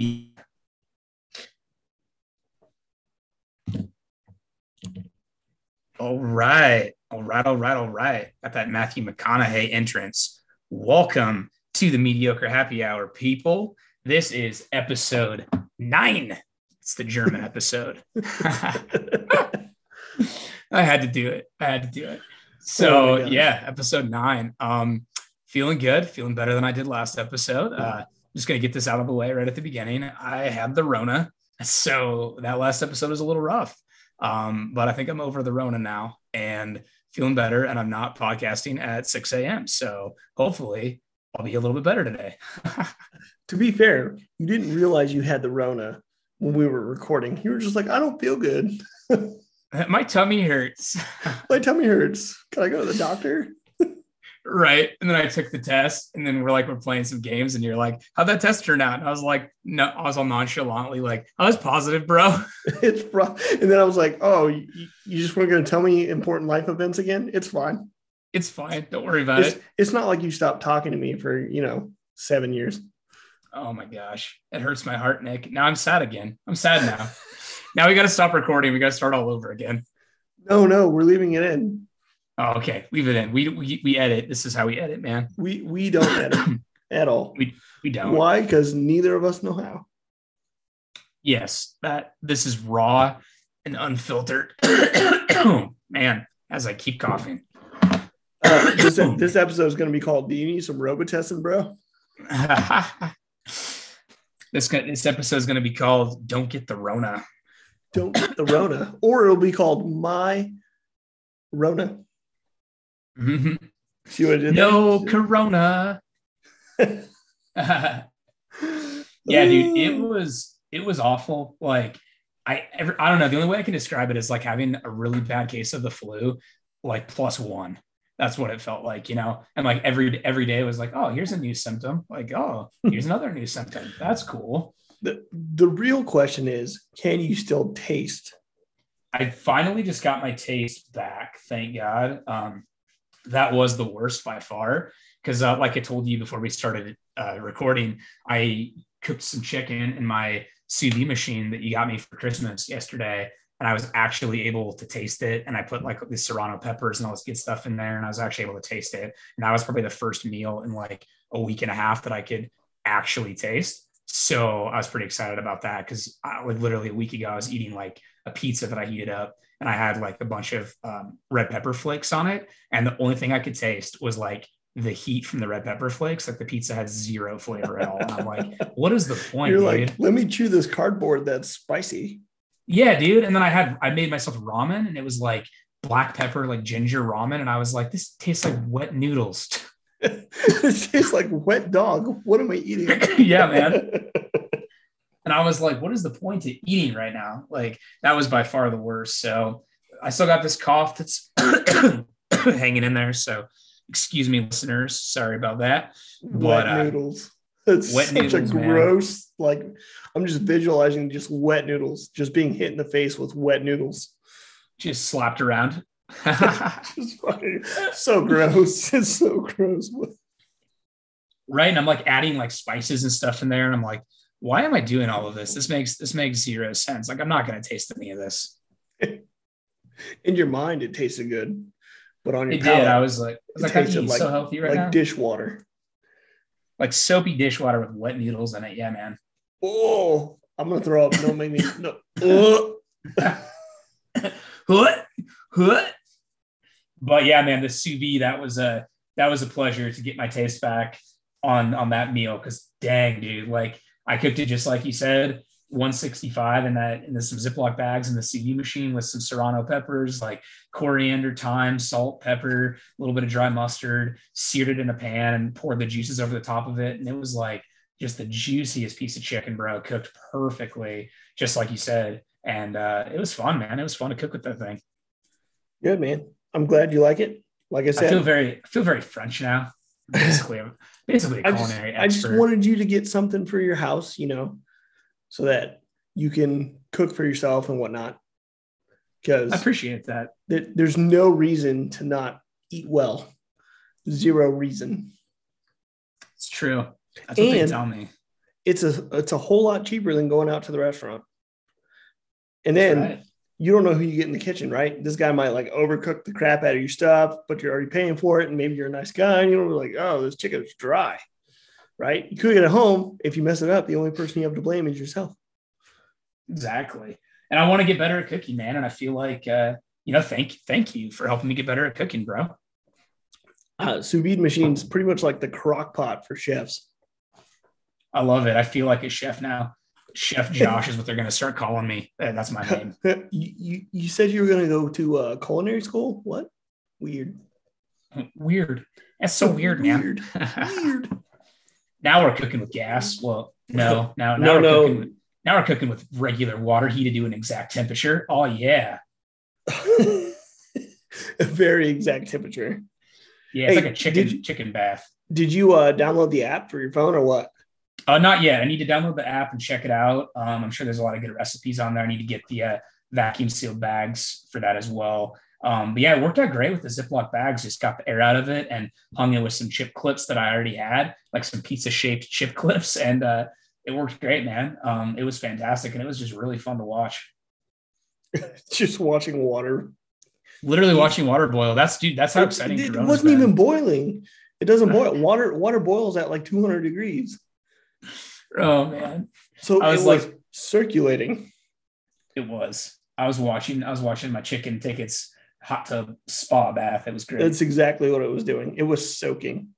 All right. All right. All right. All right. Got that Matthew McConaughey entrance. Welcome to the Mediocre Happy Hour, people. This is episode nine. It's the German episode. I had to do it. I had to do it. So, oh yeah, episode nine. Um, feeling good, feeling better than I did last episode. Uh, just gonna get this out of the way right at the beginning. I had the Rona, so that last episode was a little rough. Um, but I think I'm over the Rona now and feeling better, and I'm not podcasting at 6 a.m. So hopefully, I'll be a little bit better today. to be fair, you didn't realize you had the Rona when we were recording. You were just like, I don't feel good. My tummy hurts. My tummy hurts. Can I go to the doctor? Right. And then I took the test, and then we're like, we're playing some games, and you're like, how'd that test turn out? And I was like, no, I was all nonchalantly like, I was positive, bro. it's bro. And then I was like, oh, you, you just weren't going to tell me important life events again? It's fine. It's fine. Don't worry about it's, it. It's not like you stopped talking to me for, you know, seven years. Oh my gosh. It hurts my heart, Nick. Now I'm sad again. I'm sad now. now we got to stop recording. We got to start all over again. No, no, we're leaving it in. Oh, okay. Leave it in. We, we we edit. This is how we edit, man. We we don't edit at all. We we don't. Why? Because neither of us know how. Yes, that this is raw and unfiltered. man, as I keep coughing. Uh, this, this episode is going to be called "Do you need some Robitussin, bro?" this this episode is going to be called "Don't Get the Rona." Don't get the Rona, or it'll be called "My Rona." Mm-hmm. What I? No? Corona. yeah, dude, it was it was awful. Like I ever, I don't know. The only way I can describe it is like having a really bad case of the flu, like plus one. That's what it felt like, you know. And like every every day was like, oh, here's a new symptom. Like, oh, here's another new symptom. That's cool. The the real question is, can you still taste? I finally just got my taste back, thank God. Um, that was the worst by far. Because uh, like i told you before we started uh, recording i cooked some chicken in my sous vide machine that you got me for christmas yesterday and i was actually able to taste it and i put like the serrano peppers and all this good stuff in there and i was actually able to taste it. And that was probably the first meal in like a week and a half that i could actually taste. So i was pretty excited about that because like literally a week ago i was eating like a pizza that i heated up and I had like a bunch of um, red pepper flakes on it. And the only thing I could taste was like the heat from the red pepper flakes. Like the pizza had zero flavor at all. And I'm like, what is the point? You're dude? like, let me chew this cardboard that's spicy. Yeah, dude. And then I had, I made myself ramen and it was like black pepper, like ginger ramen. And I was like, this tastes like wet noodles. it tastes like wet dog. What am I eating? yeah, man. And I was like, what is the point of eating right now? Like that was by far the worst. So I still got this cough that's hanging in there. So excuse me, listeners. Sorry about that. Wet but, uh, noodles. It's wet such noodles, a gross, man. like I'm just visualizing just wet noodles, just being hit in the face with wet noodles. Just slapped around. just fucking so gross. It's so gross. Right. And I'm like adding like spices and stuff in there. And I'm like, why am I doing all of this? This makes this makes zero sense. Like I'm not going to taste any of this. In your mind, it tasted good, but on your it palate, did. I was like, I was like, tasted like so healthy right like now. dishwater, like soapy dishwater with wet noodles in it. Yeah, man. Oh, I'm gonna throw up. Don't make me no. what? What? But yeah, man, the sous vide that was a that was a pleasure to get my taste back on on that meal because dang, dude, like I cooked it just like you said, 165 in that in the, some Ziploc bags in the vide machine with some serrano peppers, like coriander, thyme, salt, pepper, a little bit of dry mustard, seared it in a pan and poured the juices over the top of it. And it was like just the juiciest piece of chicken, bro, cooked perfectly, just like you said. And uh, it was fun, man. It was fun to cook with that thing. Good, man. I'm glad you like it. Like I said, I feel very, I feel very French now basically basically I just, I just wanted you to get something for your house, you know, so that you can cook for yourself and whatnot. Because I appreciate that. Th- there's no reason to not eat well. Zero reason. It's true. That's what and, they tell me. it's a it's a whole lot cheaper than going out to the restaurant. And then right. You don't know who you get in the kitchen, right? This guy might like overcook the crap out of your stuff, but you're already paying for it, and maybe you're a nice guy, and you don't like, oh, this chicken is dry, right? You cook it at home. If you mess it up, the only person you have to blame is yourself. Exactly. And I want to get better at cooking, man. And I feel like, uh, you know, thank thank you for helping me get better at cooking, bro. Uh, sous vide machines pretty much like the crock pot for chefs. I love it. I feel like a chef now. Chef Josh is what they're going to start calling me. That's my name. you, you, you said you were going to go to uh, culinary school. What? Weird. Weird. That's so weird, man. Weird. weird. now we're cooking with gas. Well, no, now, now no, we're no. cooking with, now we're cooking with regular water heated to an exact temperature. Oh yeah. a very exact temperature. Yeah, it's hey, like a chicken did, chicken bath. Did you uh, download the app for your phone or what? Uh, not yet. I need to download the app and check it out. Um, I'm sure there's a lot of good recipes on there. I need to get the uh, vacuum sealed bags for that as well. Um, but yeah, it worked out great with the Ziploc bags. Just got the air out of it and hung it with some chip clips that I already had, like some pizza shaped chip clips. And uh, it worked great, man. Um, it was fantastic. And it was just really fun to watch. just watching water. Literally watching water boil. That's dude, that's how exciting it, it wasn't even boiling. It doesn't boil. Water water boils at like 200 degrees. Oh man. So I was, was like circulating. It was. I was watching. I was watching my chicken take its hot tub spa bath. It was great. That's exactly what it was doing. It was soaking.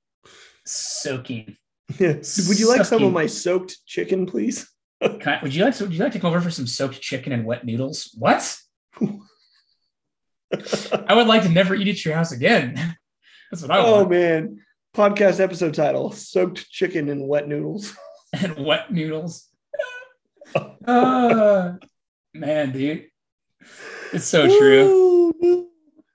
Soaking. Yeah. Would you like some of my soaked chicken, please? I, would you like? To, Would you like to come over for some soaked chicken and wet noodles? What? I would like to never eat at your house again. That's what I oh, want. Oh man, podcast episode title: soaked chicken and wet noodles. and wet noodles. uh, man, dude, it's so true.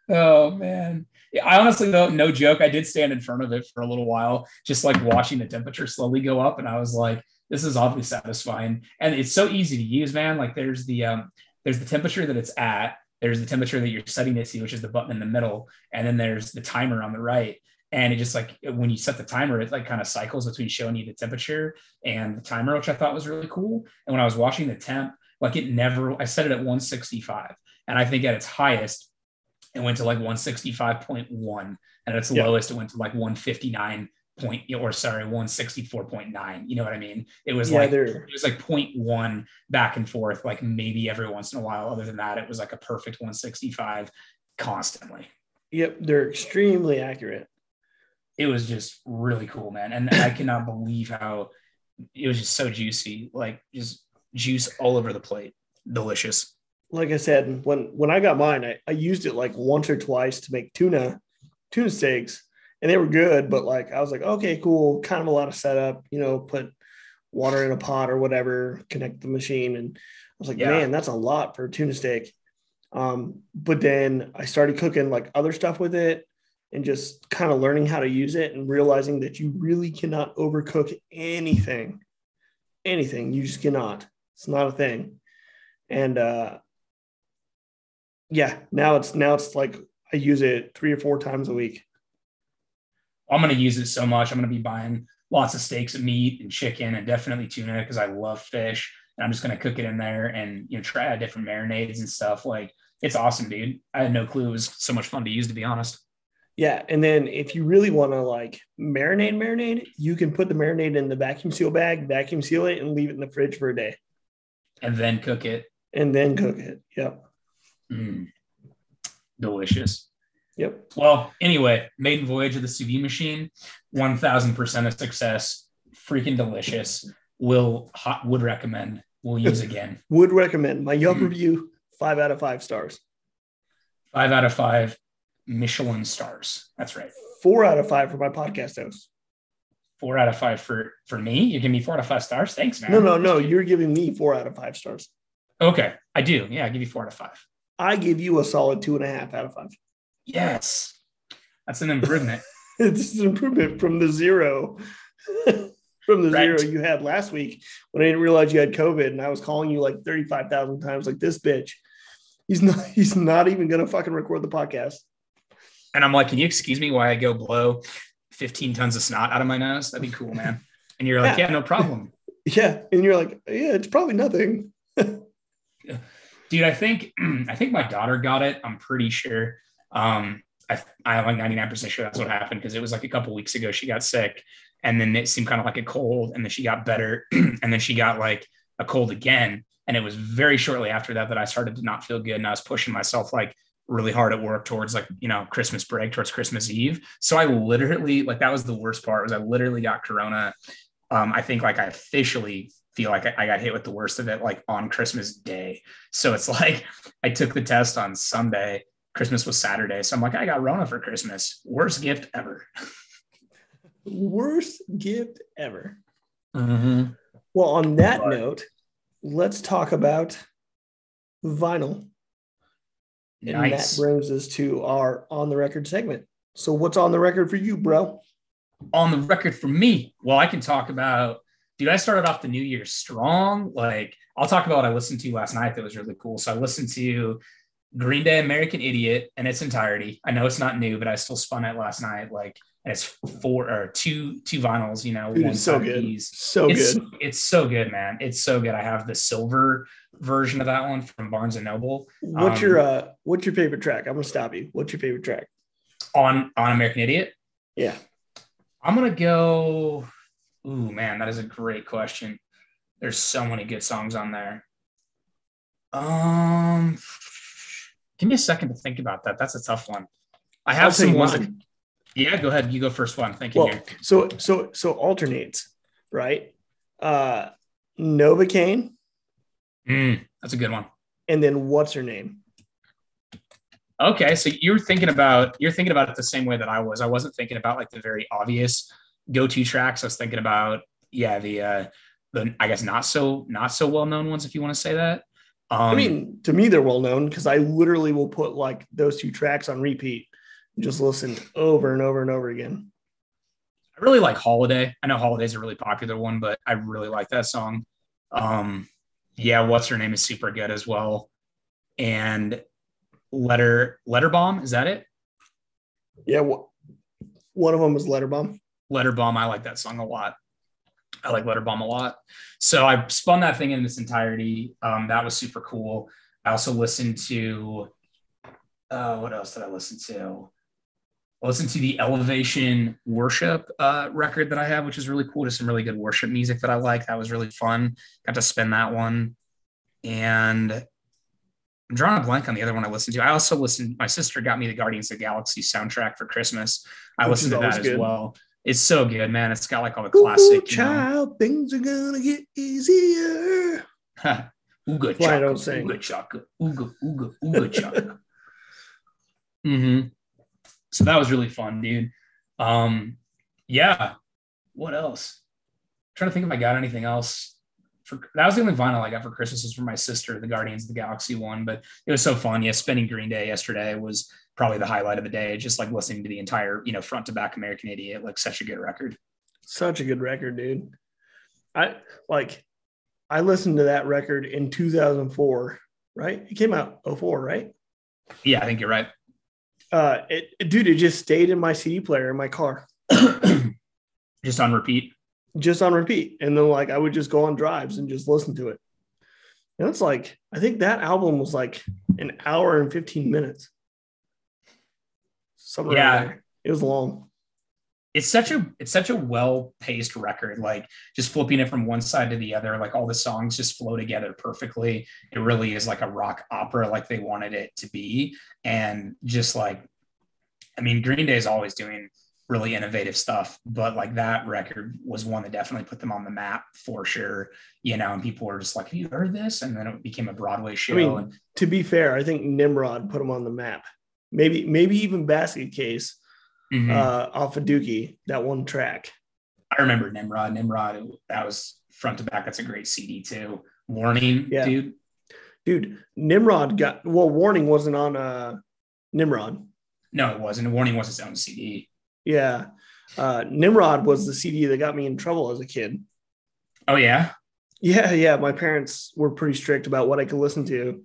Oh man. I honestly though, no joke, I did stand in front of it for a little while, just like watching the temperature slowly go up, and I was like, "This is oddly satisfying." And it's so easy to use, man. Like, there's the um, there's the temperature that it's at, there's the temperature that you're setting it to, which is the button in the middle, and then there's the timer on the right. And it just like when you set the timer, it like kind of cycles between showing you the temperature and the timer, which I thought was really cool. And when I was watching the temp, like it never, I set it at 165. And I think at its highest, it went to like 165.1. And at its yeah. lowest, it went to like 159 point or sorry 164.9 you know what i mean it was yeah, like they're... it was like 0.1 back and forth like maybe every once in a while other than that it was like a perfect 165 constantly yep they're extremely accurate it was just really cool, man. And I cannot believe how it was just so juicy, like just juice all over the plate. Delicious. Like I said, when when I got mine, I, I used it like once or twice to make tuna, tuna steaks, and they were good, but like I was like, okay, cool, kind of a lot of setup, you know, put water in a pot or whatever, connect the machine. And I was like, yeah. man, that's a lot for a tuna steak. Um, but then I started cooking like other stuff with it and just kind of learning how to use it and realizing that you really cannot overcook anything. Anything. You just cannot. It's not a thing. And uh yeah, now it's now it's like I use it three or four times a week. I'm gonna use it so much. I'm gonna be buying lots of steaks of meat and chicken and definitely tuna because I love fish. And I'm just gonna cook it in there and you know try out different marinades and stuff. Like it's awesome, dude. I had no clue it was so much fun to use, to be honest. Yeah, and then if you really want to like marinate, marinate, you can put the marinade in the vacuum seal bag, vacuum seal it, and leave it in the fridge for a day, and then cook it. And then cook it. Yep. Mm. Delicious. Yep. Well, anyway, maiden voyage of the sous vide machine, one thousand percent of success. Freaking delicious. Will hot would recommend. We'll use again. would recommend. My Yelp mm. review, five out of five stars. Five out of five Michelin stars. That's right. Four out of five for my podcast host. Four out of five for for me. You give me four out of five stars. Thanks, man. No, no, no. You're giving me four out of five stars. Okay, I do. Yeah, I give you four out of five. I give you a solid two and a half out of five. Yes, that's an improvement. this is an improvement from the zero. from the right. zero you had last week when I didn't realize you had COVID and I was calling you like 35,000 times like this bitch. He's not he's not even gonna fucking record the podcast. And I'm like, can you excuse me why I go blow 15 tons of snot out of my nose? That'd be cool, man. And you're like, yeah, yeah no problem. Yeah, and you're like, yeah, it's probably nothing. Dude, I think I think my daughter got it. I'm pretty sure. Um, I, I'm like 99% sure that's what happened because it was like a couple weeks ago she got sick and then it seemed kind of like a cold and then she got better and then she got like a cold again and it was very shortly after that that I started to not feel good and I was pushing myself like really hard at work towards like you know Christmas break towards Christmas Eve so I literally like that was the worst part was I literally got corona um I think like I officially feel like I, I got hit with the worst of it like on Christmas Day so it's like I took the test on Sunday Christmas was Saturday. So I'm like, I got Rona for Christmas. Worst gift ever. Worst gift ever. Mm-hmm. Well, on that but, note, let's talk about vinyl. Nice. And that brings us to our on the record segment. So, what's on the record for you, bro? On the record for me, well, I can talk about, dude, I started off the new year strong. Like, I'll talk about what I listened to last night that was really cool. So, I listened to Green Day American Idiot in its entirety. I know it's not new, but I still spun it last night. Like, and it's four or two two vinyls, you know, Dude, one so good. So it's, good. It's so good, man. It's so good. I have the silver version of that one from Barnes and Noble. What's um, your uh what's your favorite track? I'm gonna stop you. What's your favorite track? On on American Idiot? Yeah. I'm gonna go. Ooh, man, that is a great question. There's so many good songs on there. Um Give me a second to think about that. That's a tough one. I have some ones. That, yeah, go ahead. You go first one. Thank you. Well, so so so alternates, right? Uh Novocaine. Mm, that's a good one. And then what's her name? Okay, so you're thinking about you're thinking about it the same way that I was. I wasn't thinking about like the very obvious go-to tracks. I was thinking about yeah the uh the I guess not so not so well known ones if you want to say that. Um, I mean, to me, they're well known because I literally will put like those two tracks on repeat and just listen over and over and over again. I really like Holiday. I know Holiday's a really popular one, but I really like that song. Um, yeah, what's her name is super good as well. And letter letter bomb is that it? Yeah, one of them was letter bomb. Letter bomb. I like that song a lot. I like Letter Bomb a lot. So I spun that thing in its entirety. Um, that was super cool. I also listened to uh, what else did I listen to? I listened to the Elevation Worship uh, record that I have, which is really cool. Just some really good worship music that I like. That was really fun. Got to spin that one. And I'm drawing a blank on the other one I listened to. I also listened, my sister got me the Guardians of the Galaxy soundtrack for Christmas. I which listened to that as well. It's so good, man. It's got like all the classic. Ooh, child, know. things are gonna get easier. Ooga chaka, don't sing. Ooga chaka, ooga ooga ooga chaka. mm-hmm. So that was really fun, dude. Um, yeah. What else? I'm trying to think if I got anything else. For that was the only vinyl I got for Christmas was from my sister, the Guardians of the Galaxy one. But it was so fun. Yeah, spending Green Day yesterday was probably the highlight of the day. Just like listening to the entire, you know, front to back American Idiot, like such a good record. Such a good record, dude. I like I listened to that record in 2004, right? It came out 04, right? Yeah, I think you're right. Uh it, dude, it just stayed in my CD player in my car. just on repeat. Just on repeat. And then like I would just go on drives and just listen to it. And it's like I think that album was like an hour and 15 minutes somewhere yeah. it was long. It's such a it's such a well paced record like just flipping it from one side to the other like all the songs just flow together perfectly. It really is like a rock opera like they wanted it to be. And just like i mean green day is always doing really innovative stuff but like that record was one that definitely put them on the map for sure you know and people were just like have you heard this? And then it became a broadway show I mean, to be fair i think nimrod put them on the map maybe maybe even basket case mm-hmm. uh, off of Dookie, that one track. I remember Nimrod. Nimrod, that was front to back. That's a great CD too. Warning, yeah. dude. Dude, Nimrod got well. Warning wasn't on uh Nimrod. No, it wasn't. Warning was its own CD. Yeah, uh, Nimrod was the CD that got me in trouble as a kid. Oh yeah. Yeah, yeah. My parents were pretty strict about what I could listen to.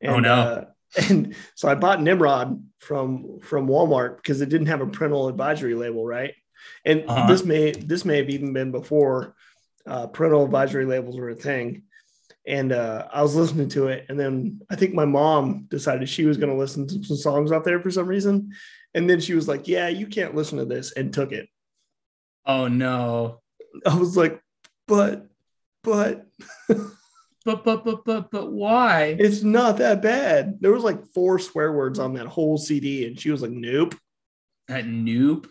And, oh no. Uh, and so I bought Nimrod from from Walmart because it didn't have a parental advisory label, right? And uh-huh. this may this may have even been before uh, parental advisory labels were a thing. And uh, I was listening to it. And then I think my mom decided she was going to listen to some songs out there for some reason. And then she was like, Yeah, you can't listen to this, and took it. Oh, no. I was like, But, but, but, but, but, but, but why? It's not that bad. There was like four swear words on that whole CD. And she was like, Nope. That nope.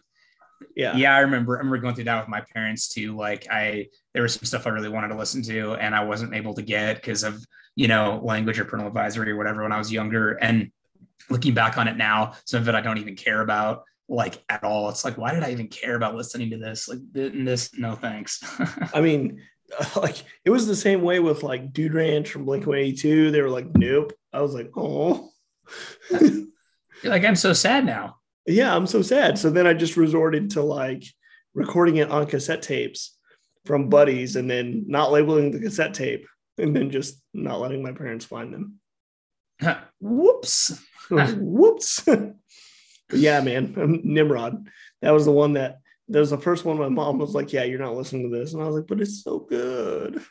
Yeah. Yeah, I remember. I remember going through that with my parents too. Like I, there was some stuff I really wanted to listen to, and I wasn't able to get because of you know language or parental advisory or whatever when I was younger. And looking back on it now, some of it I don't even care about like at all. It's like, why did I even care about listening to this? Like this, no thanks. I mean, like it was the same way with like Dude Ranch from Blink 182. They were like, nope. I was like, oh. like I'm so sad now yeah, I'm so sad. So then I just resorted to like recording it on cassette tapes from buddies and then not labeling the cassette tape and then just not letting my parents find them. Whoops. Whoops. yeah, man. Nimrod. That was the one that that was the first one my mom was like, Yeah, you're not listening to this. And I was like, But it's so good.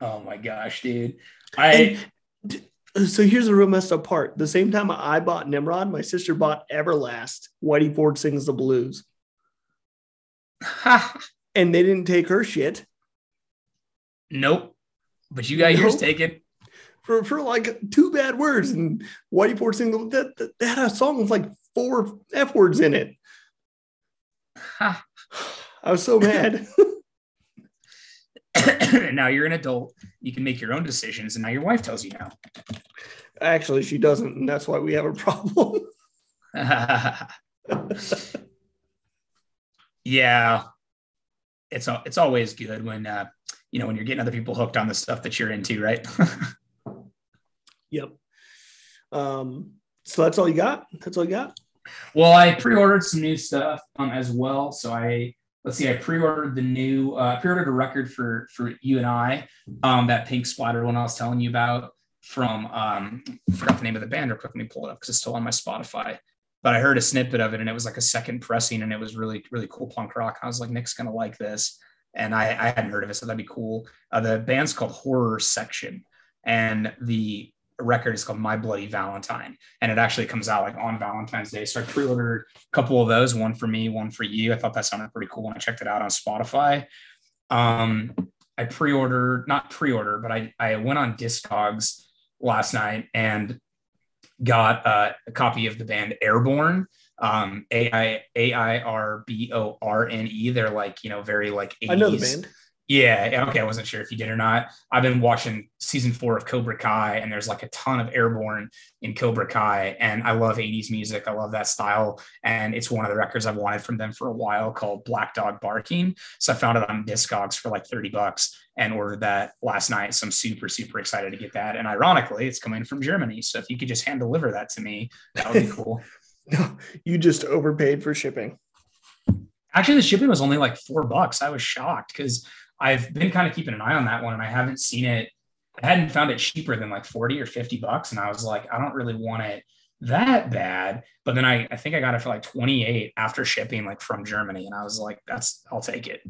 Oh my gosh, dude. I and so here's the real messed up part. The same time I bought Nimrod, my sister bought Everlast. Whitey Ford sings the blues. and they didn't take her shit. Nope. But you got nope. yours taken. For, for like two bad words. And Whitey Ford sings that, that, that had a song with like four F words in it. I was so mad. now you're an adult. You can make your own decisions, and now your wife tells you no. Actually, she doesn't, and that's why we have a problem. yeah, it's it's always good when uh, you know when you're getting other people hooked on the stuff that you're into, right? yep. Um, so that's all you got. That's all you got. Well, I pre-ordered some new stuff um, as well, so I let's see, I pre-ordered the new, uh, pre-ordered a record for for you and I, um, that Pink Splatter one I was telling you about from, um, I forgot the name of the band. Or quick, let me pull it up because it's still on my Spotify. But I heard a snippet of it and it was like a second pressing and it was really really cool punk rock. I was like, Nick's gonna like this, and I, I hadn't heard of it, so that'd be cool. Uh, the band's called Horror Section, and the record is called My Bloody Valentine, and it actually comes out like on Valentine's Day. So I pre-ordered a couple of those, one for me, one for you. I thought that sounded pretty cool when I checked it out on Spotify. Um, I pre-ordered, not pre-order, but I I went on Discogs last night and got uh, a copy of the band Airborne. Um, A I A I R B O R N E. They're like you know very like 80s. I know the band. Yeah. Okay. I wasn't sure if you did or not. I've been watching season four of Cobra Kai, and there's like a ton of Airborne in Cobra Kai. And I love 80s music. I love that style. And it's one of the records I've wanted from them for a while called Black Dog Barking. So I found it on Discogs for like 30 bucks and ordered that last night. So I'm super, super excited to get that. And ironically, it's coming from Germany. So if you could just hand deliver that to me, that would be cool. no, you just overpaid for shipping. Actually, the shipping was only like four bucks. I was shocked because I've been kind of keeping an eye on that one and I haven't seen it. I hadn't found it cheaper than like 40 or 50 bucks. And I was like, I don't really want it that bad. But then I, I think I got it for like 28 after shipping, like from Germany. And I was like, that's, I'll take it.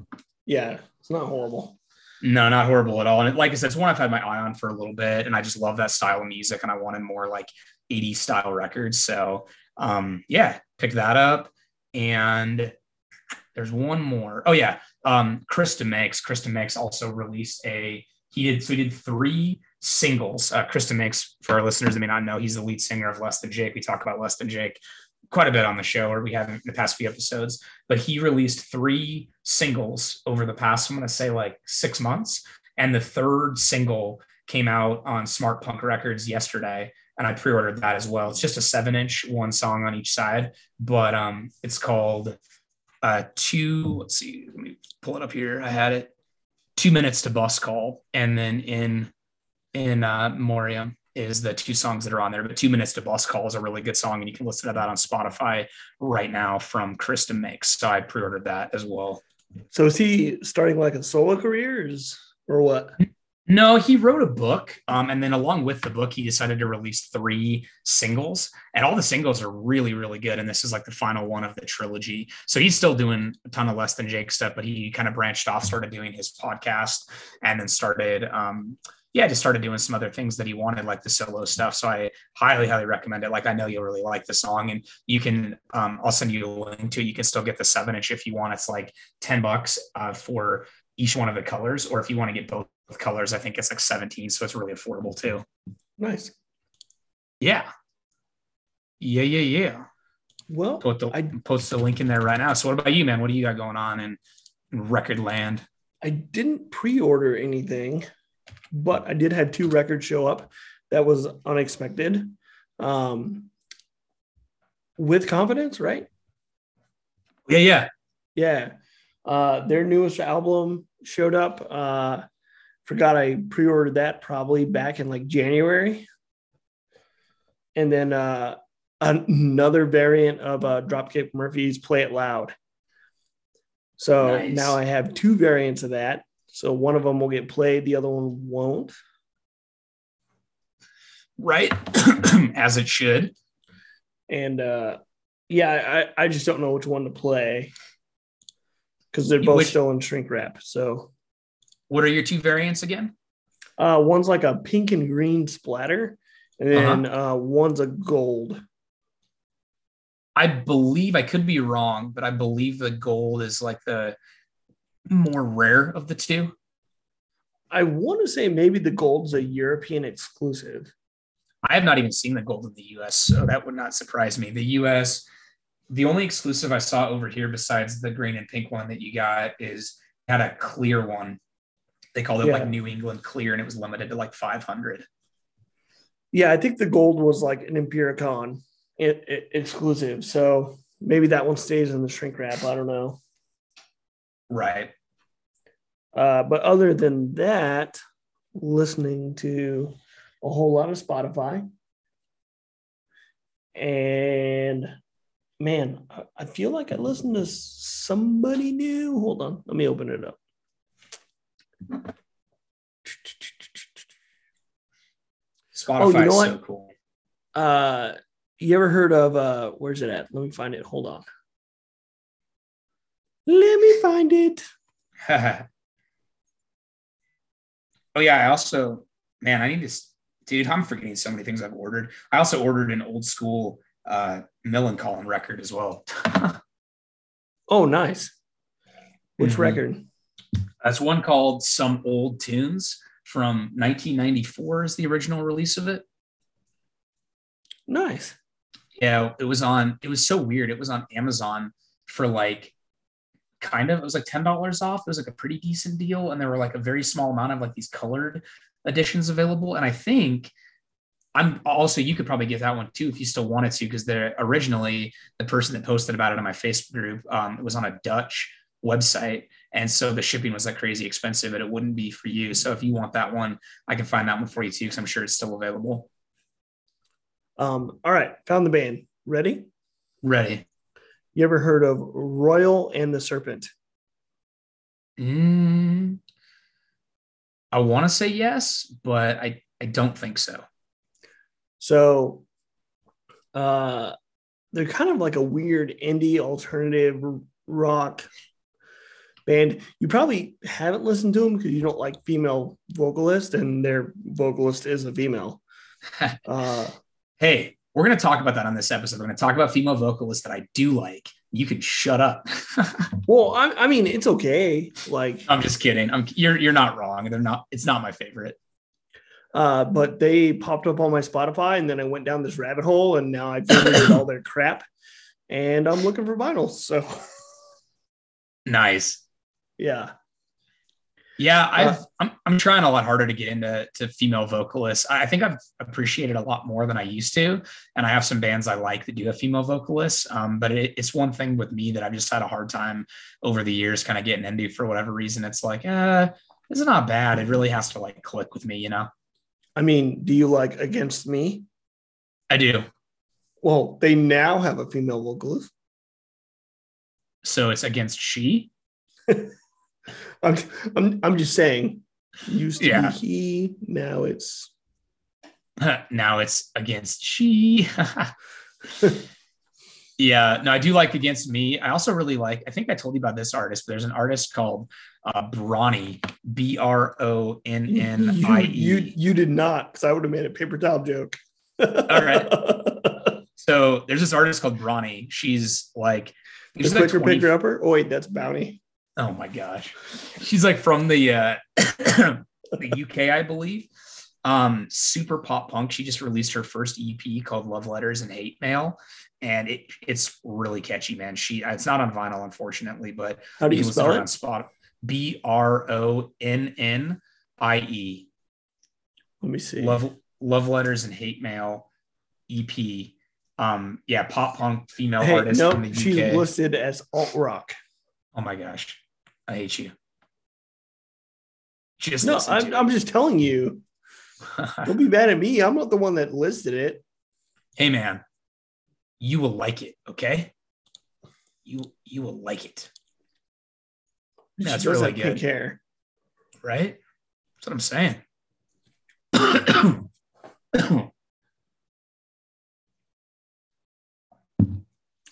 Yeah. It's not horrible. No, not horrible at all. And it, like I said, it's one I've had my eye on for a little bit. And I just love that style of music. And I wanted more like 80s style records. So um, yeah, pick that up. And there's one more. Oh yeah, um, Chris DeMakes. Chris DeMakes also released a. He did so. He did three singles. Uh, Chris DeMakes, for our listeners that may not know, he's the lead singer of Less Than Jake. We talk about Less Than Jake quite a bit on the show, or we have in the past few episodes. But he released three singles over the past. I'm going to say like six months, and the third single came out on Smart Punk Records yesterday and I pre-ordered that as well. It's just a seven inch, one song on each side, but um, it's called uh, two, let's see, let me pull it up here. I had it two minutes to bus call. And then in, in uh, Morium is the two songs that are on there, but two minutes to bus call is a really good song. And you can listen to that on Spotify right now from Chris makes. So I pre-ordered that as well. So is he starting like a solo career or what? No, he wrote a book, um, and then along with the book, he decided to release three singles, and all the singles are really, really good. And this is like the final one of the trilogy. So he's still doing a ton of less than Jake stuff, but he kind of branched off, started doing his podcast, and then started, um, yeah, just started doing some other things that he wanted, like the solo stuff. So I highly, highly recommend it. Like I know you'll really like the song, and you can, um, I'll send you a link to. it. You can still get the seven inch if you want. It's like ten bucks uh, for each one of the colors, or if you want to get both colors, I think it's like 17. So it's really affordable too. Nice. Yeah. Yeah, yeah, yeah. Well, Put the, I post the link in there right now. So what about you, man? What do you got going on in, in record land? I didn't pre-order anything, but I did have two records show up. That was unexpected. Um, with confidence, right? Yeah, yeah. Yeah. Uh, their newest album showed up. Uh, forgot I pre-ordered that probably back in like January. And then uh, another variant of uh, Dropkick Murphys "Play It Loud." So Nice. now I have two variants of that. So one of them will get played, the other one won't. Right. As it should. And uh, yeah, I, I just don't know which one to play because they're both wish- still in shrink wrap. So What are your two variants again? uh, one's like a pink and green splatter, and then uh one's a gold. I believe I could be wrong, but I believe the gold is like the more rare of the two. I want to say maybe the gold's a European exclusive. I have not even seen the gold in the US, so that would not surprise me. The US, the only exclusive I saw over here besides the green and pink one that you got is had a clear one. They called it Yeah. like New England clear and it was limited to like 500. Yeah, I think the gold was like an Impericon it, it, exclusive. So maybe that one stays in the shrink wrap. I don't know. Right. Uh, but other than that, listening to a whole lot of Spotify. And man, I- I feel like I listened to somebody new. Hold on, let me open it up. Spotify Oh, you know is what? so cool. Uh, you ever heard of uh, where's it at? Let me find it. Hold on. Let me find it. oh yeah, I also man, I need to dude, I'm forgetting so many things I've ordered. I also ordered an old school uh Millencolin record as well. Oh, nice. Which Mhm. record? That's one called Same Old Tunes from 1994 is the original release of it. Nice. Yeah, it was on. It was so weird. It was on Amazon for like kind of. It was like ten dollars off. It was like a pretty decent deal, and there were like a very small amount of like these colored editions available. And I think I'm also you could probably get that one too if you still wanted to, because they're originally the person that posted about it on my Facebook group. Um, it was on a Dutch website, and so the shipping was like crazy expensive, and it wouldn't be for you. So if you want that one, I can find that one for you too, because I'm sure it's still available. Um, all right, found the band. Ready? Ready. You ever heard of Royal and the Serpent? Mm, I want to say yes, but I, I don't think so. So uh they're kind of like a weird indie alternative rock band. You probably haven't listened to them because you don't like female vocalists, and their vocalist is a female. Uh Hey, we're going to talk about that on this episode. We're going to talk about female vocalists that I do like. You can shut up. well, I, I mean, it's okay. Like, I'm just kidding. I'm you're you're not wrong. They're not. It's not my favorite. uh, but they popped up on my Spotify, and then I went down this rabbit hole, and now I've figured all their crap, and I'm looking for vinyls. So, Nice. Yeah, Yeah, I've, Uh, I'm I'm trying a lot harder to get into to female vocalists. I I think I've appreciated a lot more than I used to, and I have some bands I like that do have female vocalists. Um, but it, it's one thing with me that I've just had a hard time over the years, kind of getting into for whatever reason. It's like, uh, it's not bad. It really has to like click with me, you know. I mean, do you like Against Me? I do. Well, they now have a female vocalist. So it's against she. I'm, I'm, I'm just saying, Used to Yeah. be he, now it's now it's against she. yeah, no, I do like against me. I also really like, I think I told you about this artist, but there's an artist called uh, Bronnie, B R O N N I You, you E. you did not, because I would have made a paper towel joke. All right. So there's this artist called Bronnie. She's like, the she's like quicker 20 picker upper. Oh wait, that's bounty. Oh my gosh. She's like from the uh the UK, I believe. Um, super pop punk. She just released her first EP called Love Letters and Hate Mail. And it it's really catchy, man. She it's not on vinyl, unfortunately, but How do you spell her on it? spot B R O N N I E. Let me see. Love Love Letters and Hate Mail EP. Um, yeah, pop punk female hey, artist from no, the she's listed as alt rock. Oh my gosh. I hate you. Just No, I'm, I'm just telling you. Don't be mad at me. I'm not the one that listed it. hey man, you will like it, okay? You you will like it, That's does really good. hair. right? That's what I'm saying.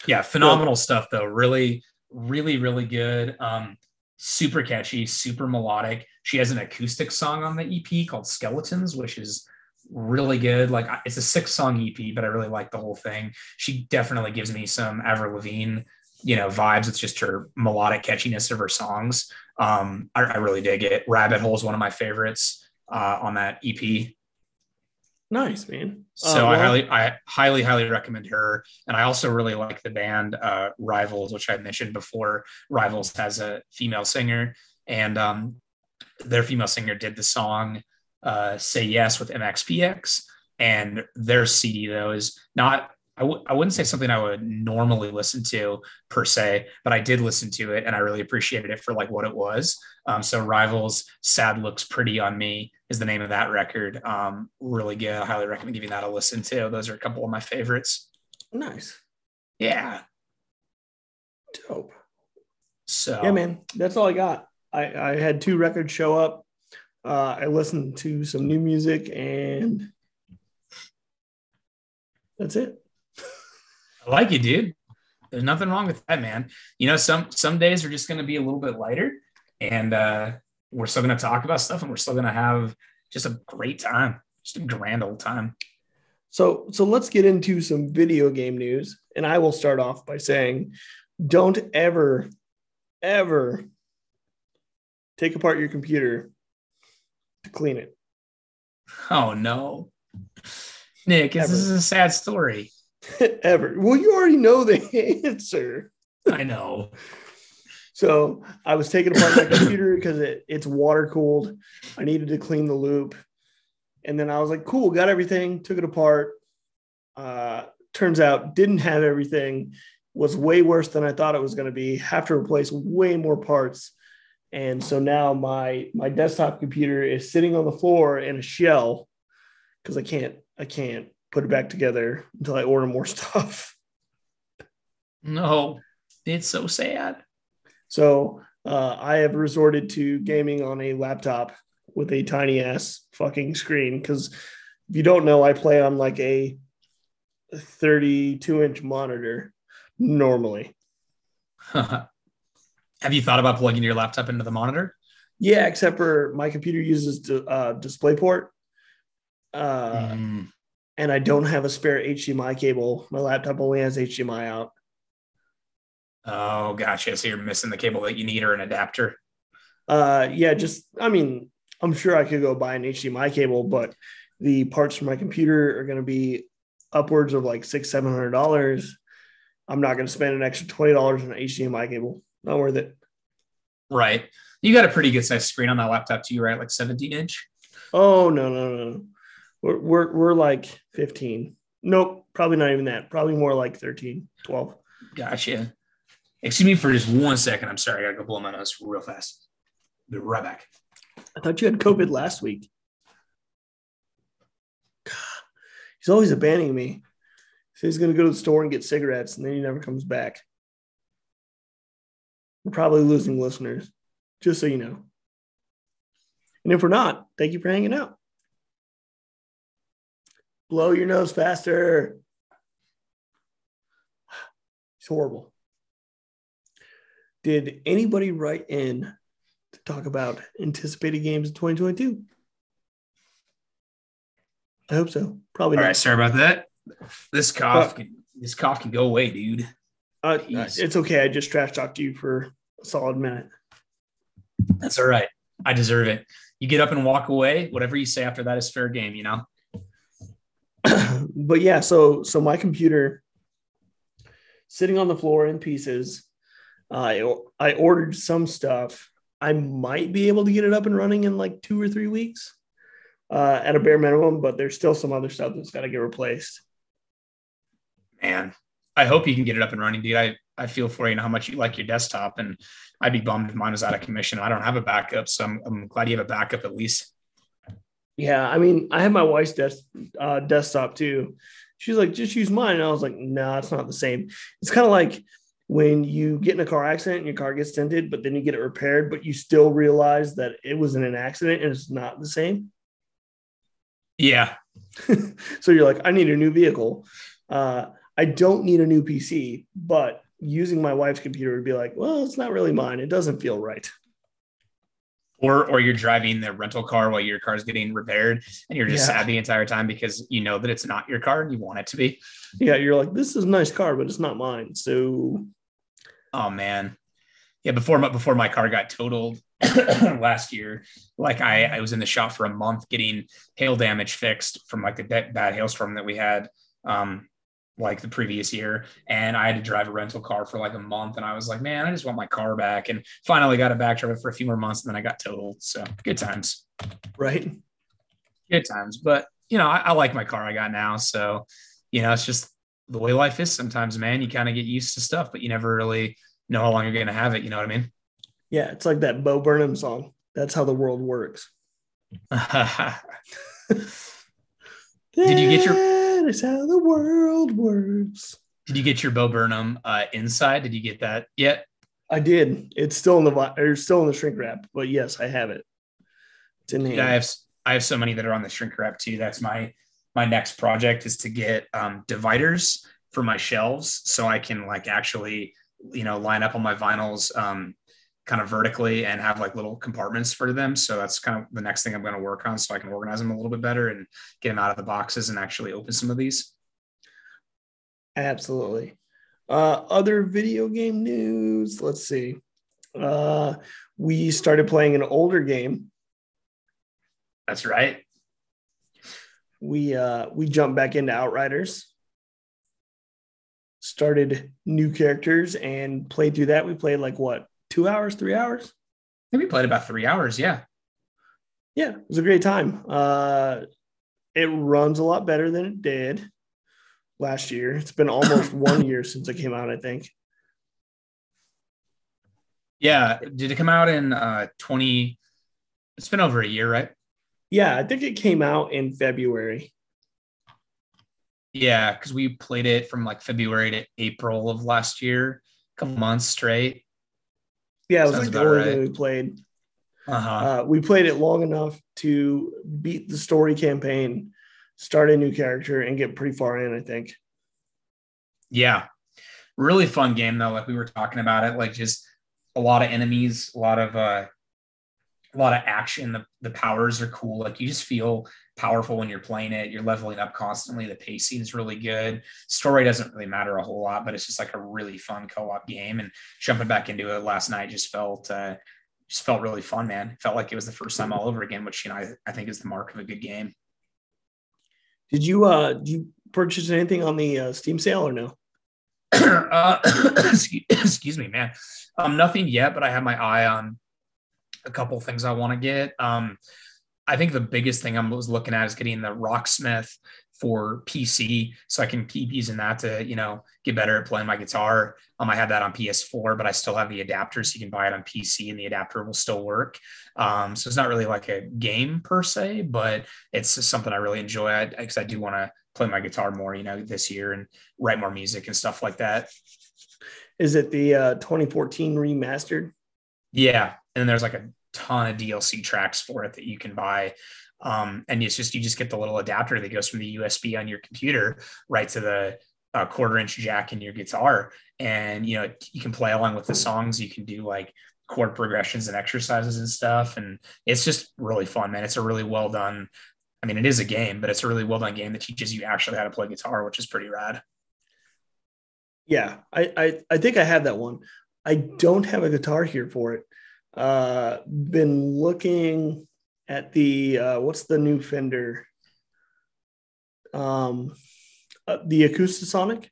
yeah, phenomenal stuff though. Really, really, really good. Um, super catchy, super melodic. She has an acoustic song on the EP called Skeletons, which is really good. Like it's a six song EP, but I really like the whole thing. She definitely gives me some Avril Lavigne, you know, vibes. It's just her melodic catchiness of her songs. Um, I, I really dig it. Rabbit Hole is one of my favorites uh, on that EP. Nice, man. So Uh, I highly, I highly, highly recommend her. And I also really like the band uh, Rivals, which I mentioned before. Rivals has a female singer, and um, their female singer did the song uh, "Say Yes" with MXPX. And their CD though is not. I w- I wouldn't say something I would normally listen to per se, but I did listen to it and I really appreciated it for like what it was. Um, so Rivals, Sad Looks Pretty on Me is the name of that record. Um, really good. I highly recommend giving that a listen to. Those are a couple of my favorites. nice. Yeah. Dope. So Yeah, man. That's all I got. I, I had two records show up. Uh, I listened to some new music and that's it. I like it, dude. There's nothing wrong with that, man. You know, some some days are just going to be a little bit lighter, and uh, we're still going to talk about stuff, and we're still going to have just a great time, just a grand old time. So so let's get into some video game news. And I will start off by saying don't ever, ever take apart your computer to clean it. Oh no, Nick, this is a sad story. ever. Well, you already know the answer. I know. So I was taking apart my computer because it, it's water cooled. I needed to clean the loop. And then I was like, cool, got everything, took it apart. Uh, turns out didn't have everything, was way worse than I thought it was going to be. Have to replace way more parts. And so now my my desktop computer is sitting on the floor in a shell because I can't I can't put it back together until I order more stuff. No, it's so sad. So uh, I have resorted to gaming on a laptop with a tiny ass fucking screen. Because if you don't know, I play on like a 32 inch monitor normally. Have you thought about plugging your laptop into the monitor? Yeah, except for my computer uses the uh, DisplayPort. Uh, Mm, and I don't have a spare HDMI cable. My laptop only has HDMI out. Oh, gotcha. So you're missing the cable that you need or an adapter. Uh, yeah, just I mean, I'm sure I could go buy an HDMI cable, but the parts for my computer are going to be upwards of like six, seven hundred dollars. I'm not going to spend an extra twenty dollars on an HDMI cable. Not worth it. Right. You got a pretty good size screen on that laptop too, right? Like 17 inch. Oh no, no, no. We're we're, we're like 15. Nope, probably not even that. Probably more like 13, 12. Gotcha. Excuse me for just one second. I'm sorry. I gotta go blow my nose real fast. Be right back. I thought you had COVID last week. God, he's always abandoning me. So he's to go to the store and get cigarettes, and then he never comes back. We're probably losing listeners, just so you know. And if we're not, thank you for hanging out. Blow your nose faster. It's horrible. Did anybody write in to talk about anticipated games in 2022? I hope so. Probably All not. right, sorry about that. This cough, Uh, can, this cough can go away, dude. Uh, it's okay. I just trash talked to you for a solid minute. That's all right. I deserve it. You get up and walk away. Whatever you say after that is fair game. You know. but yeah, so so my computer sitting on the floor in pieces. I I ordered some stuff. I might be able to get it up and running in like two or three weeks, uh, at a bare minimum. But there's still some other stuff that's got to get replaced. Man, I hope you can get it up and running, dude. I I feel for you and how much you like your desktop, and I'd be bummed if mine was out of commission. I don't have a backup, so I'm, I'm glad you have a backup at least. Yeah, I mean, I have my wife's desk, uh, desktop too. She's like, just use mine. And I was like, no, nah, it's not the same. It's kind of like when you get in a car accident and your car gets tinted, but then you get it repaired, but you still realize that it was in an accident and it's not the same. Yeah, so you're like, I need a new vehicle. Uh, I don't need a new PC, but using my wife's computer would be like, well, it's not really mine. It doesn't feel right. or or you're driving the rental car while your car's getting repaired, and you're just Yeah. sad the entire time because you know that it's not your car and you want it to be. Yeah, you're like, this is a nice car, but it's not mine. So Oh man. Yeah, before my before my car got totaled last year, like I, I was in the shop for a month getting hail damage fixed from like the bad, bad hailstorm that we had um like the previous year. And I had to drive a rental car for like a month. And I was like, man, I just want my car back. And finally got it back, drove it for a few more months, and then I got totaled. So good times. right. Good times. But you know, I, I like my car I got now. So, you know, it's just the way life is sometimes, man. You kind of get used to stuff, but you never really know how long you're gonna have it. You know what I mean? Yeah, it's like that Bo Burnham song. That's how the world works. Did you get your- That is how the world works. Did you get your Bo Burnham uh, inside? Did you get that yet? I did. It's still in the or still in the shrink wrap, but yes, I have it. It's in. Yeah, I have I have so many that are on the shrink wrap too. That's my my next project is to get um, dividers for my shelves so I can like actually you know line up all my vinyls um, kind of vertically and have like little compartments for them. So that's kind of the next thing I'm going to work on so I can organize them a little bit better and get them out of the boxes and actually open some of these. Absolutely. Uh, other video game news. Let's see. Uh, we started playing an older game. That's right. We uh, we jumped back into Outriders. Started new characters and played through that. We played like what two hours, three hours. I think we played about three hours. Yeah. Yeah, it was a great time. Uh, it runs a lot better than it did last year. It's been almost one year since it came out, I think. Yeah. Did it come out in uh 20? It's been over a year, right? Yeah, I think it came out in February. Yeah, because we played it from like February to April of last year, a couple months straight. Yeah, it was Sounds like the only right. thing we played. Uh-huh. Uh, we played it long enough to beat the story campaign, start a new character, and get pretty far in. I think. Yeah. Really fun game though. Like we were talking about it, like just a lot of enemies, a lot of uh a lot of action. The the powers are cool. Like you just feel powerful when you're playing it. You're leveling up constantly. The pacing is really good. Story doesn't really matter a whole lot, but it's just like a really fun co-op game. And jumping back into it last night just felt uh just felt really fun, man. Felt like it was the first time all over again, which you know I, I think is the mark of a good game. Did you uh did you purchase anything on the uh, Steam sale or no? uh, excuse, excuse me, man. Um, nothing yet, but I have my eye on a couple things I want to get. Um, I think the biggest thing I was looking at is getting the Rocksmith for PC, so I can keep using that to you know get better at playing my guitar. Um, I have that on PS4, but I still have the adapter, so you can buy it on PC, and the adapter will still work. Um, so it's not really like a game per se, but it's something I really enjoy because I, do want to play my guitar more, you know, this year and write more music and stuff like that. Is it the uh, 2014 remastered? Yeah, and there's like a ton of DLC tracks for it that you can buy. Um, and it's just you just get the little adapter that goes from the USB on your computer right to the uh, quarter inch jack in your guitar, and you know you can play along with the songs. You can do like chord progressions and exercises and stuff, and it's just really fun, man. It's a really well done. I mean, it is a game, but it's a really well done game that teaches you actually how to play guitar, which is pretty rad. Yeah, I, I I think I have that one. I don't have a guitar here for it. Uh, been looking at the uh, what's the new Fender? Um, uh, the Acoustasonic.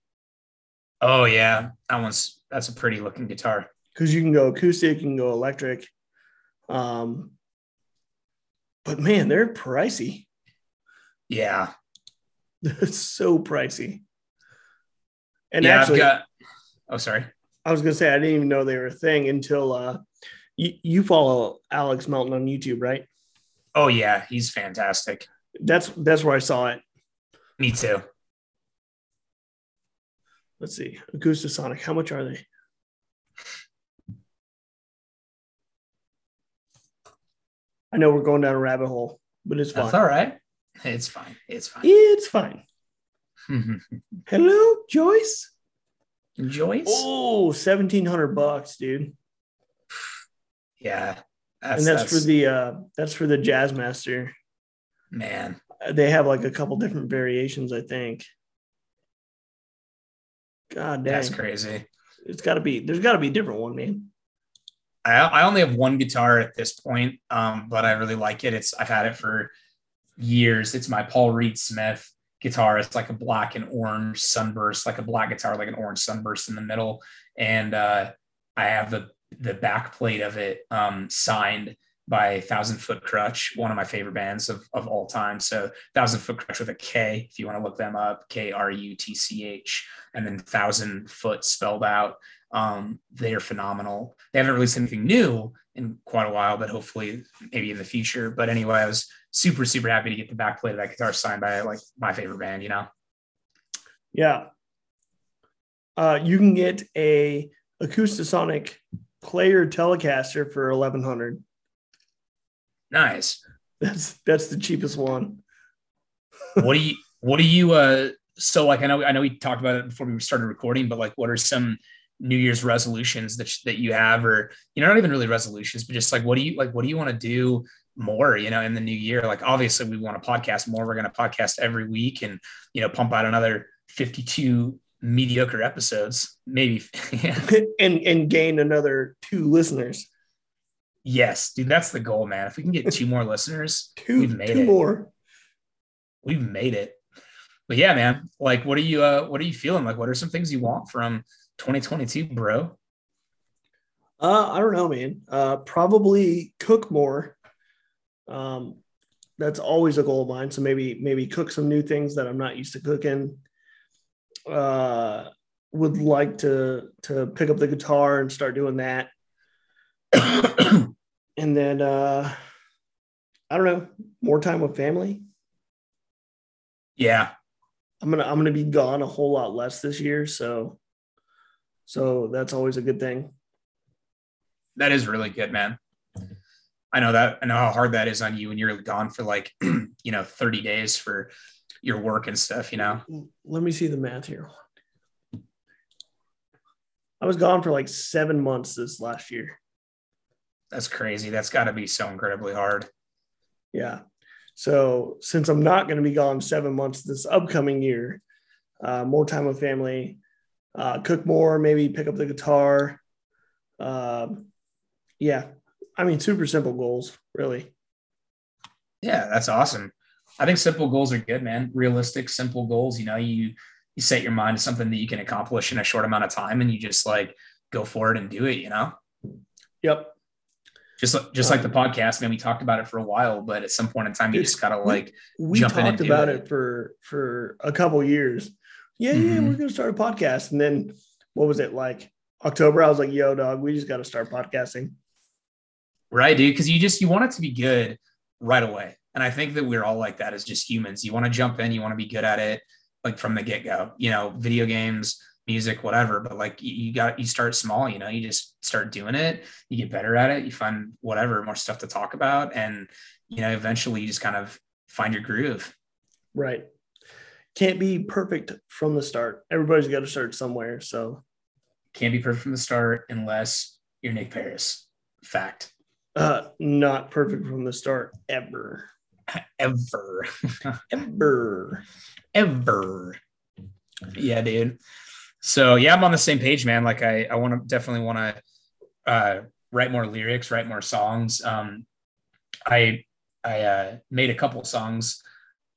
Oh yeah, that one's that's a pretty looking guitar. Because you can go acoustic, you can go electric. Um, but man, they're pricey. Yeah, it's so pricey. And yeah, actually, I've got. Oh, sorry. I was gonna say I didn't even know they were a thing until uh, you, you follow Alex Melton on YouTube, right? Oh yeah, he's fantastic. That's that's where I saw it. Me too. Let's see, Acoustasonic. How much are they? I know we're going down a rabbit hole, but it's fine. That's all right. It's fine. It's fine. It's fine. Hello, Joyce. Joyce. Oh, 1700 bucks, dude. Yeah. and that's, for the uh that's for the Jazzmaster. man. They have like a couple different variations, I think. God dang. That's crazy. It's got to be there's got to be a different one, man. I, I only have one guitar at this point, um, but I really like it. It's I've had it for years. It's my Paul Reed Smith guitar. It's like a black and orange sunburst, like a black guitar, like an orange sunburst in the middle. And uh, I have the the back plate of it um, signed by Thousand Foot Krutch, one of my favorite bands of, of all time. So Thousand Foot Krutch with a K, if you want to look them up, K R U T C H, and then Thousand Foot spelled out. Um, they are phenomenal. They haven't released anything new in quite a while, but hopefully maybe in the future. But anyway, I was super, super happy to get the back plate of that guitar signed by like my favorite band, you know? Yeah. Uh, you can get a Acoustasonic player Telecaster for 1100 Nice. That's that's the cheapest one. what do you what do you uh so like I know I know we talked about it before we started recording, but like what are some New Year's resolutions that that you have, or you know, not even really resolutions, but just like what do you like? What do you want to do more? You know, in the new year, like obviously we want to podcast more. We're going to podcast every week, and you know, pump out another fifty-two mediocre episodes, maybe, and and gain another two listeners. Yes, dude, that's the goal, man. If we can get two more listeners, two, we've made two it. more. We've made it. But yeah, man, like, what are you, uh, what are you feeling? Like, what are some things you want from 2022, bro? Uh, I don't know, man. Uh, probably cook more. Um, that's always a goal of mine. So maybe maybe cook some new things that I'm not used to cooking. Uh, would like to to pick up the guitar and start doing that. and then uh, I don't know, more time with family. Yeah, I'm gonna I'm gonna be gone a whole lot less this year, so so that's always a good thing. That is really good, man. I know that I know how hard that is on you when you're gone for like you know 30 days for your work and stuff, you know. Let me see the math here. I was gone for like seven months this last year. That's crazy. That's got to be so incredibly hard. Yeah. So since I'm not going to be gone seven months this upcoming year, uh, more time with family, uh, cook more, maybe pick up the guitar. Uh, yeah, I mean, super simple goals, really. Yeah, that's awesome. I think simple goals are good, man. Realistic, simple goals. You know, you you set your mind to something that you can accomplish in a short amount of time, and you just like go for it and do it. You know. Yep. Just just like the um, podcast, man. We talked about it for a while, but at some point in time, you just gotta like we, we talked about it. it. for for a couple years yeah, mm-hmm. yeah, we're gonna start a podcast. And then what was it like October? I was like, yo, dog, we just got to start podcasting. Right, dude. Cause you just you want it to be good right away. And I think that we're all like that as just humans. You want to jump in, you want to be good at it, like from the get-go. You know, video games, music, whatever. But like you, you got you start small, you know, you just start doing it, you get better at it, you find whatever more stuff to talk about, and you know, eventually you just kind of find your groove. Right. Can't be perfect from the start. Everybody's got to start somewhere. So can't be perfect from the start unless you're Nick Paris. Fact. Uh, not perfect from the start ever. Ever. ever. Ever. Yeah, dude. So yeah, I'm on the same page, man. Like I, I want to definitely want to uh, write more lyrics, write more songs. Um, I, I uh, made a couple songs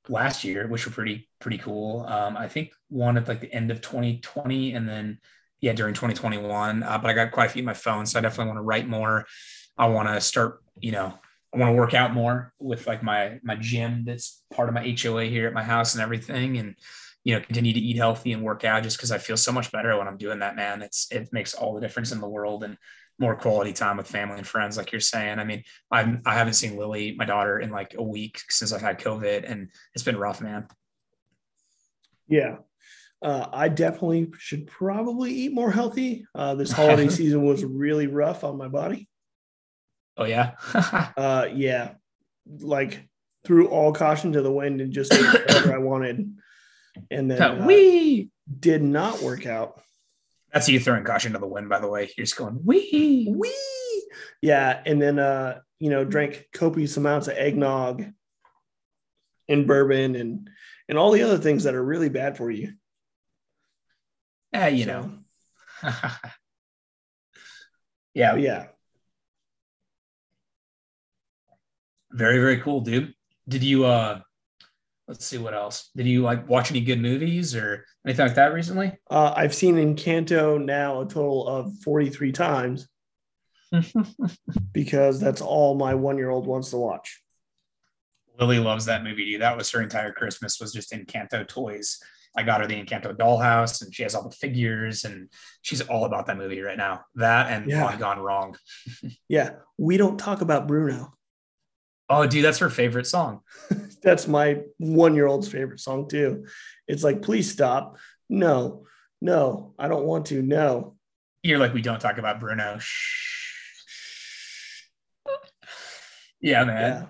last year, which were pretty, pretty cool. Um, I think one at like the end of 2020, and then yeah, during 2021. Uh, but I got quite a few in my phone, so I definitely want to write more. I want to start, you know, I want to work out more with like my my gym that's part of my HOA here at my house and everything, and you know, continue to eat healthy and work out just because I feel so much better when I'm doing that, man. It's it makes all the difference in the world and more quality time with family and friends, like you're saying. I mean, I'm I haven't seen Lily, my daughter, in like a week since I've had COVID, and it's been rough, man. Yeah, uh, I definitely should probably eat more healthy. Uh, this holiday season was really rough on my body. Oh yeah, uh, yeah, like threw all caution to the wind and just ate whatever I wanted, and then uh, we did not work out. That's you throwing caution to the wind, by the way. You're just going wee wee, yeah, and then uh, you know drank copious amounts of eggnog and bourbon and and all the other things that are really bad for you. Yeah, you so. know. yeah. Yeah. Very, very cool, dude. Did you uh let's see what else. Did you like watch any good movies or anything like that recently? Uh, I've seen Encanto now a total of 43 times because that's all my one year old wants to watch. Lily loves that movie, dude. That was her entire Christmas was just Encanto toys. I got her the Encanto dollhouse and she has all the figures and she's all about that movie right now. That and yeah. Gone Wrong. yeah. We don't talk about Bruno. Oh, dude, that's her favorite song. that's my one year old's favorite song too. It's like, please stop. No, no, I don't want to. No. You're like, we don't talk about Bruno. Shh. Yeah, man. Yeah.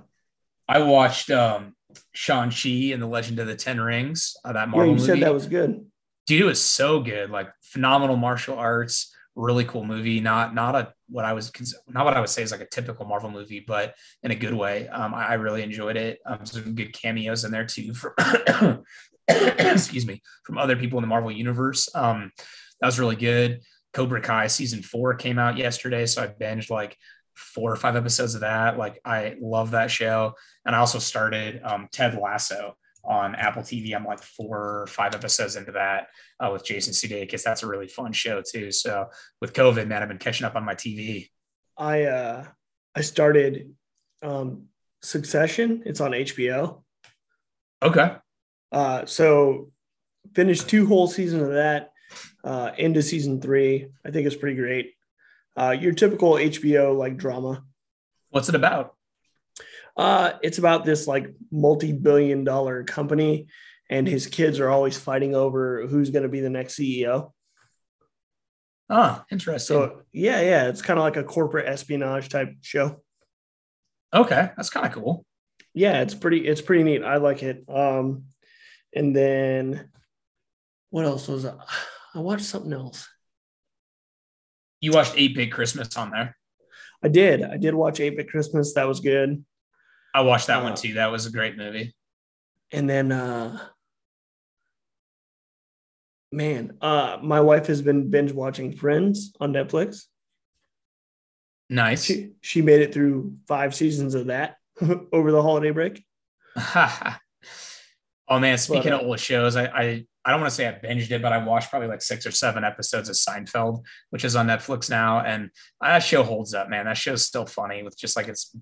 I watched um Shang-Chi and the Legend of the Ten Rings, uh, that Marvel yeah, you movie. said that was good. Dude, it was so good. Like phenomenal martial arts, really cool movie. Not not a what I was not what I would say is like a typical Marvel movie, but in a good way. Um, I, I really enjoyed it. Um, some good cameos in there too. For excuse me, from other people in the Marvel universe. Um, that was really good. Cobra Kai season four came out yesterday, so I binged like four or five episodes of that. Like I love that show. And I also started um, Ted Lasso on Apple TV. I'm like four or five episodes into that uh, with Jason Sudeikis. That's a really fun show too. So with COVID, man, I've been catching up on my TV. I uh, I started um, Succession. It's on HBO. Okay. Uh, so finished two whole seasons of that. Uh, into season three. I think it's pretty great uh, your typical HBO like drama. What's it about? Uh, it's about this like multi-billion dollar company, and his kids are always fighting over who's going to be the next CEO. Ah, interesting. So yeah, yeah, it's kind of like a corporate espionage type show. Okay, that's kind of cool. Yeah, it's pretty. It's pretty neat. I like it. Um, and then what else was I? I watched something else. You watched 8 Bit Christmas on there. I did. I did watch 8 Bit Christmas. That was good. I watched that uh, one too. That was a great movie. And then uh man, uh my wife has been binge watching Friends on Netflix. Nice. She, she made it through five seasons of that over the holiday break. oh man, speaking but, uh, of old shows, I, I I don't want to say I binged it, but I watched probably like six or seven episodes of Seinfeld, which is on Netflix now. And that show holds up, man. That show's still funny with just like it's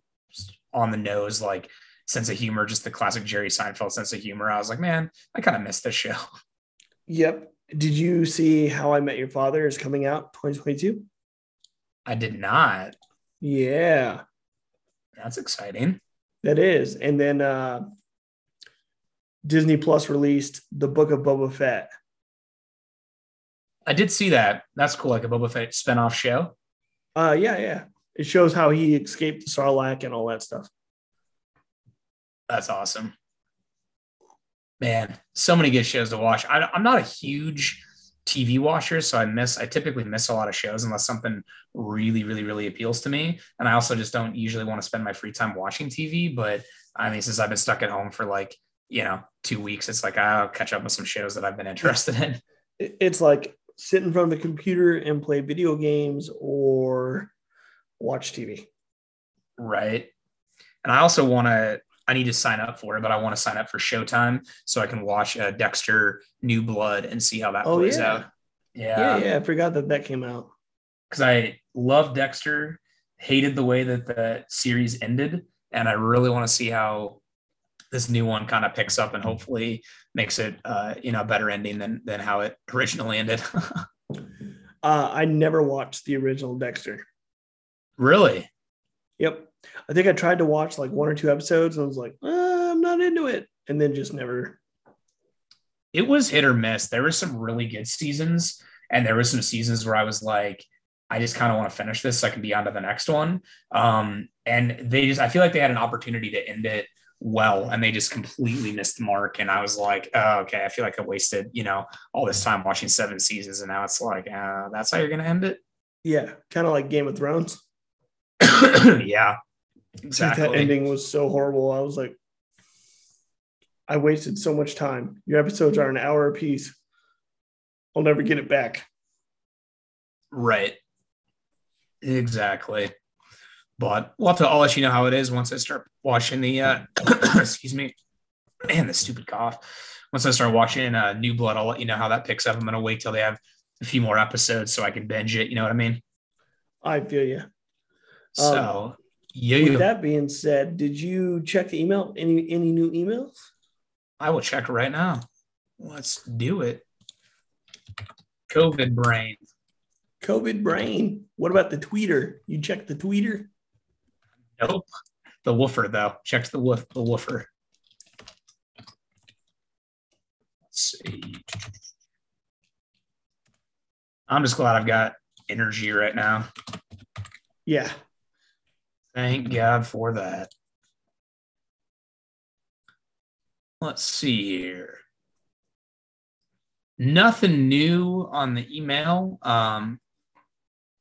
on the nose, like sense of humor, just the classic Jerry Seinfeld sense of humor. I was like, man, I kind of missed this show. Yep. Did you see How I Met Your Father is coming out 2022? I did not. Yeah. That's exciting. That is. And then uh Disney Plus released the Book of Boba Fett. I did see that. That's cool, like a Boba Fett spinoff show. Uh, yeah, yeah. It shows how he escaped the Sarlacc and all that stuff. That's awesome. Man, so many good shows to watch. I, I'm not a huge TV watcher, so I miss. I typically miss a lot of shows unless something really, really, really appeals to me. And I also just don't usually want to spend my free time watching TV. But I mean, since I've been stuck at home for like you know two weeks, it's like I'll catch up with some shows that I've been interested in. It's like sit in front of the computer and play video games or watch TV. Right. And I also want to, I need to sign up for it, but I want to sign up for Showtime so I can watch uh, Dexter New Blood and see how that Oh, plays yeah. out. Yeah, yeah. I forgot that that came out. Because I love Dexter, hated the way that the series ended. And I really want to see how this new one kind of picks up and hopefully makes it, uh, you know, a better ending than, than how it originally ended. Uh, I never watched the original Dexter. Really? Yep. I think I tried to watch like one or two episodes and I was like, uh, I'm not into it. And then just never. it was hit or miss. There were some really good seasons, and there were some seasons where I was like, I just kind of want to finish this so I can be on to the next one. Um, and they just, I feel like they had an opportunity to end it well, and they just completely missed the mark. And I was like, oh, okay, I feel like I wasted, you know, all this time watching seven seasons, and now it's like, uh, that's how you're gonna end it. Yeah. Kind of like Game of Thrones. yeah, exactly. That ending was so horrible. I was like, I wasted so much time. Your episodes are an hour apiece. I'll never get it back. Right. Exactly. But we'll have to, I'll let you know how it is once I start watching the, uh, excuse me, man, the stupid cough. Once I start watching uh, New Blood, I'll let you know how that picks up. I'm going to wait till they have a few more episodes so I can binge it. You know what I mean? I feel you. Um, so, With yeah, that being said, did you check the email? Any any new emails? I will check right now. Let's do it. COVID brain. COVID brain. What about the tweeter? You checked the tweeter? Nope. The woofer, though. Check the woof, the woofer. Let's see. I'm just glad I've got energy right now. Yeah. Thank God for that. Let's see here. Nothing new on the email um,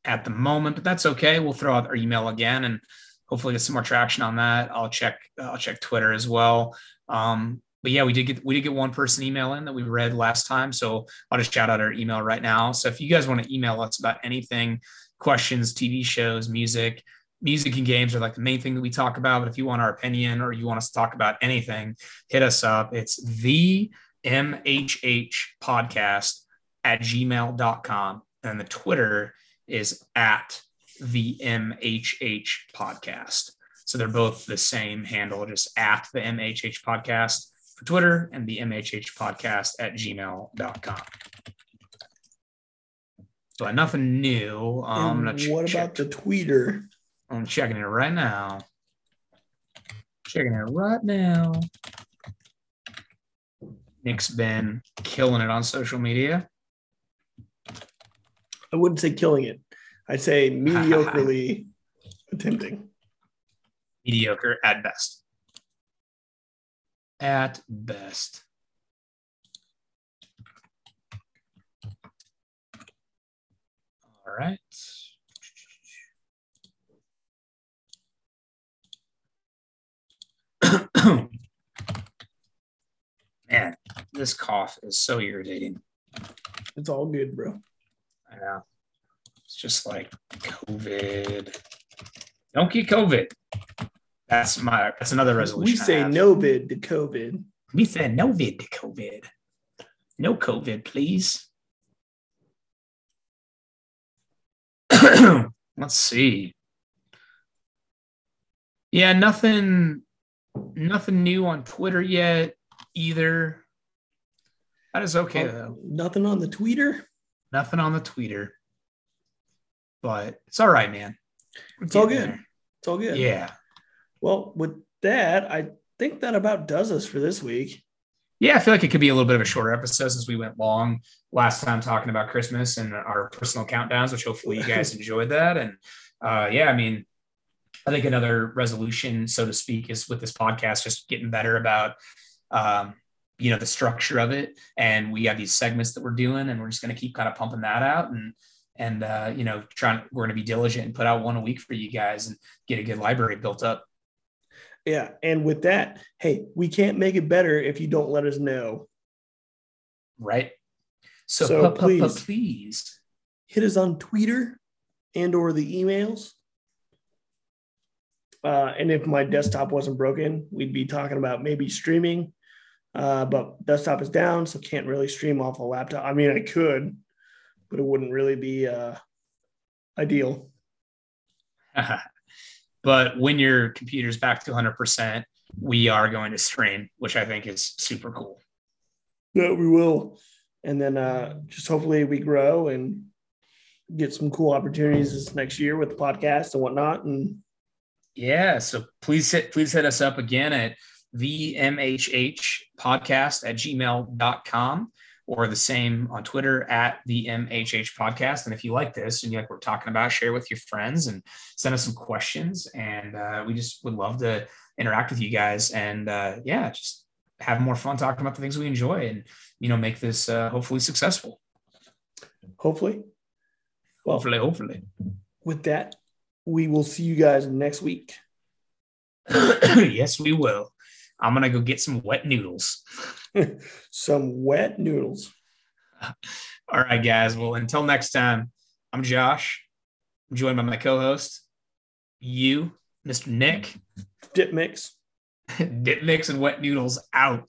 at the moment, but that's okay. We'll throw out our email again and hopefully get some more traction on that. I'll check. I'll check Twitter as well. Um, but yeah, we did get we did get one person email in that we read last time, so I'll just shout out our email right now. So if you guys want to email us about anything, questions, TV shows, music, music and games are like the main thing that we talk about. But if you want our opinion or you want us to talk about anything, hit us up. It's the MHH podcast at gmail.com. And the Twitter is at the MHH podcast. So they're both the same handle, just at the MHH podcast for Twitter and the MHH podcast at gmail.com. But nothing new. Um, I'm gonna And ch- what check- about the tweeter? I'm checking it right now. Checking it right now. Nick's been killing it on social media. I wouldn't say killing it. I'd say mediocrely attempting. Mediocre at best. At best. All right. Man, this cough is so irritating. It's all good, bro. I know. It's just like COVID. Don't get COVID. That's my. That's another resolution. We say no vid to COVID. We said no vid to COVID. No COVID, please. Let's see. Yeah, nothing. Nothing new on Twitter yet either. That is okay Oh, though. Nothing on the tweeter. Nothing on the tweeter. But it's all right, man. We're It's all good. It's all good. Yeah. Well, with that, I think that about does us for this week. Yeah, I feel like it could be a little bit of a shorter episode since we went long last time talking about Christmas and our personal countdowns, which hopefully you guys enjoyed that. And uh, yeah, I mean, I think another resolution, so to speak, is with this podcast, just getting better about, um, you know, the structure of it. And we have these segments that we're doing, and we're just going to keep kind of pumping that out and and uh, you know, trying. We're going to be diligent and put out one a week for you guys and get a good library built up. Yeah. And with that, hey, we can't make it better if you don't let us know. Right. So, so please, please hit us on Twitter and or the emails. Uh, and if my desktop wasn't broken, we'd be talking about maybe streaming. Uh, but desktop is down, so can't really stream off a laptop. I mean, I could, but it wouldn't really be uh, ideal. But when your computer's back to 100%, we are going to stream, which I think is super cool. Yeah, we will. And then uh, just hopefully we grow and get some cool opportunities this next year with the podcast and whatnot. And yeah, so please hit please hit us up again at the MHH podcast at gmail.com or the same on Twitter at the MHH podcast. And if you like this and you like we're talking about, share with your friends and send us some questions. And uh, we just would love to interact with you guys. And uh, yeah, just have more fun talking about the things we enjoy and, you know, make this uh, hopefully successful. Hopefully. Well, hopefully, hopefully. With that, we will see you guys next week. yes, we will. I'm going to go get some wet noodles. some wet noodles. All right, guys. Well, until next time, I'm Josh. I'm joined by my co host, you, Mr. Nick. Dip Mix. Dip Mix and Wet Noodles out.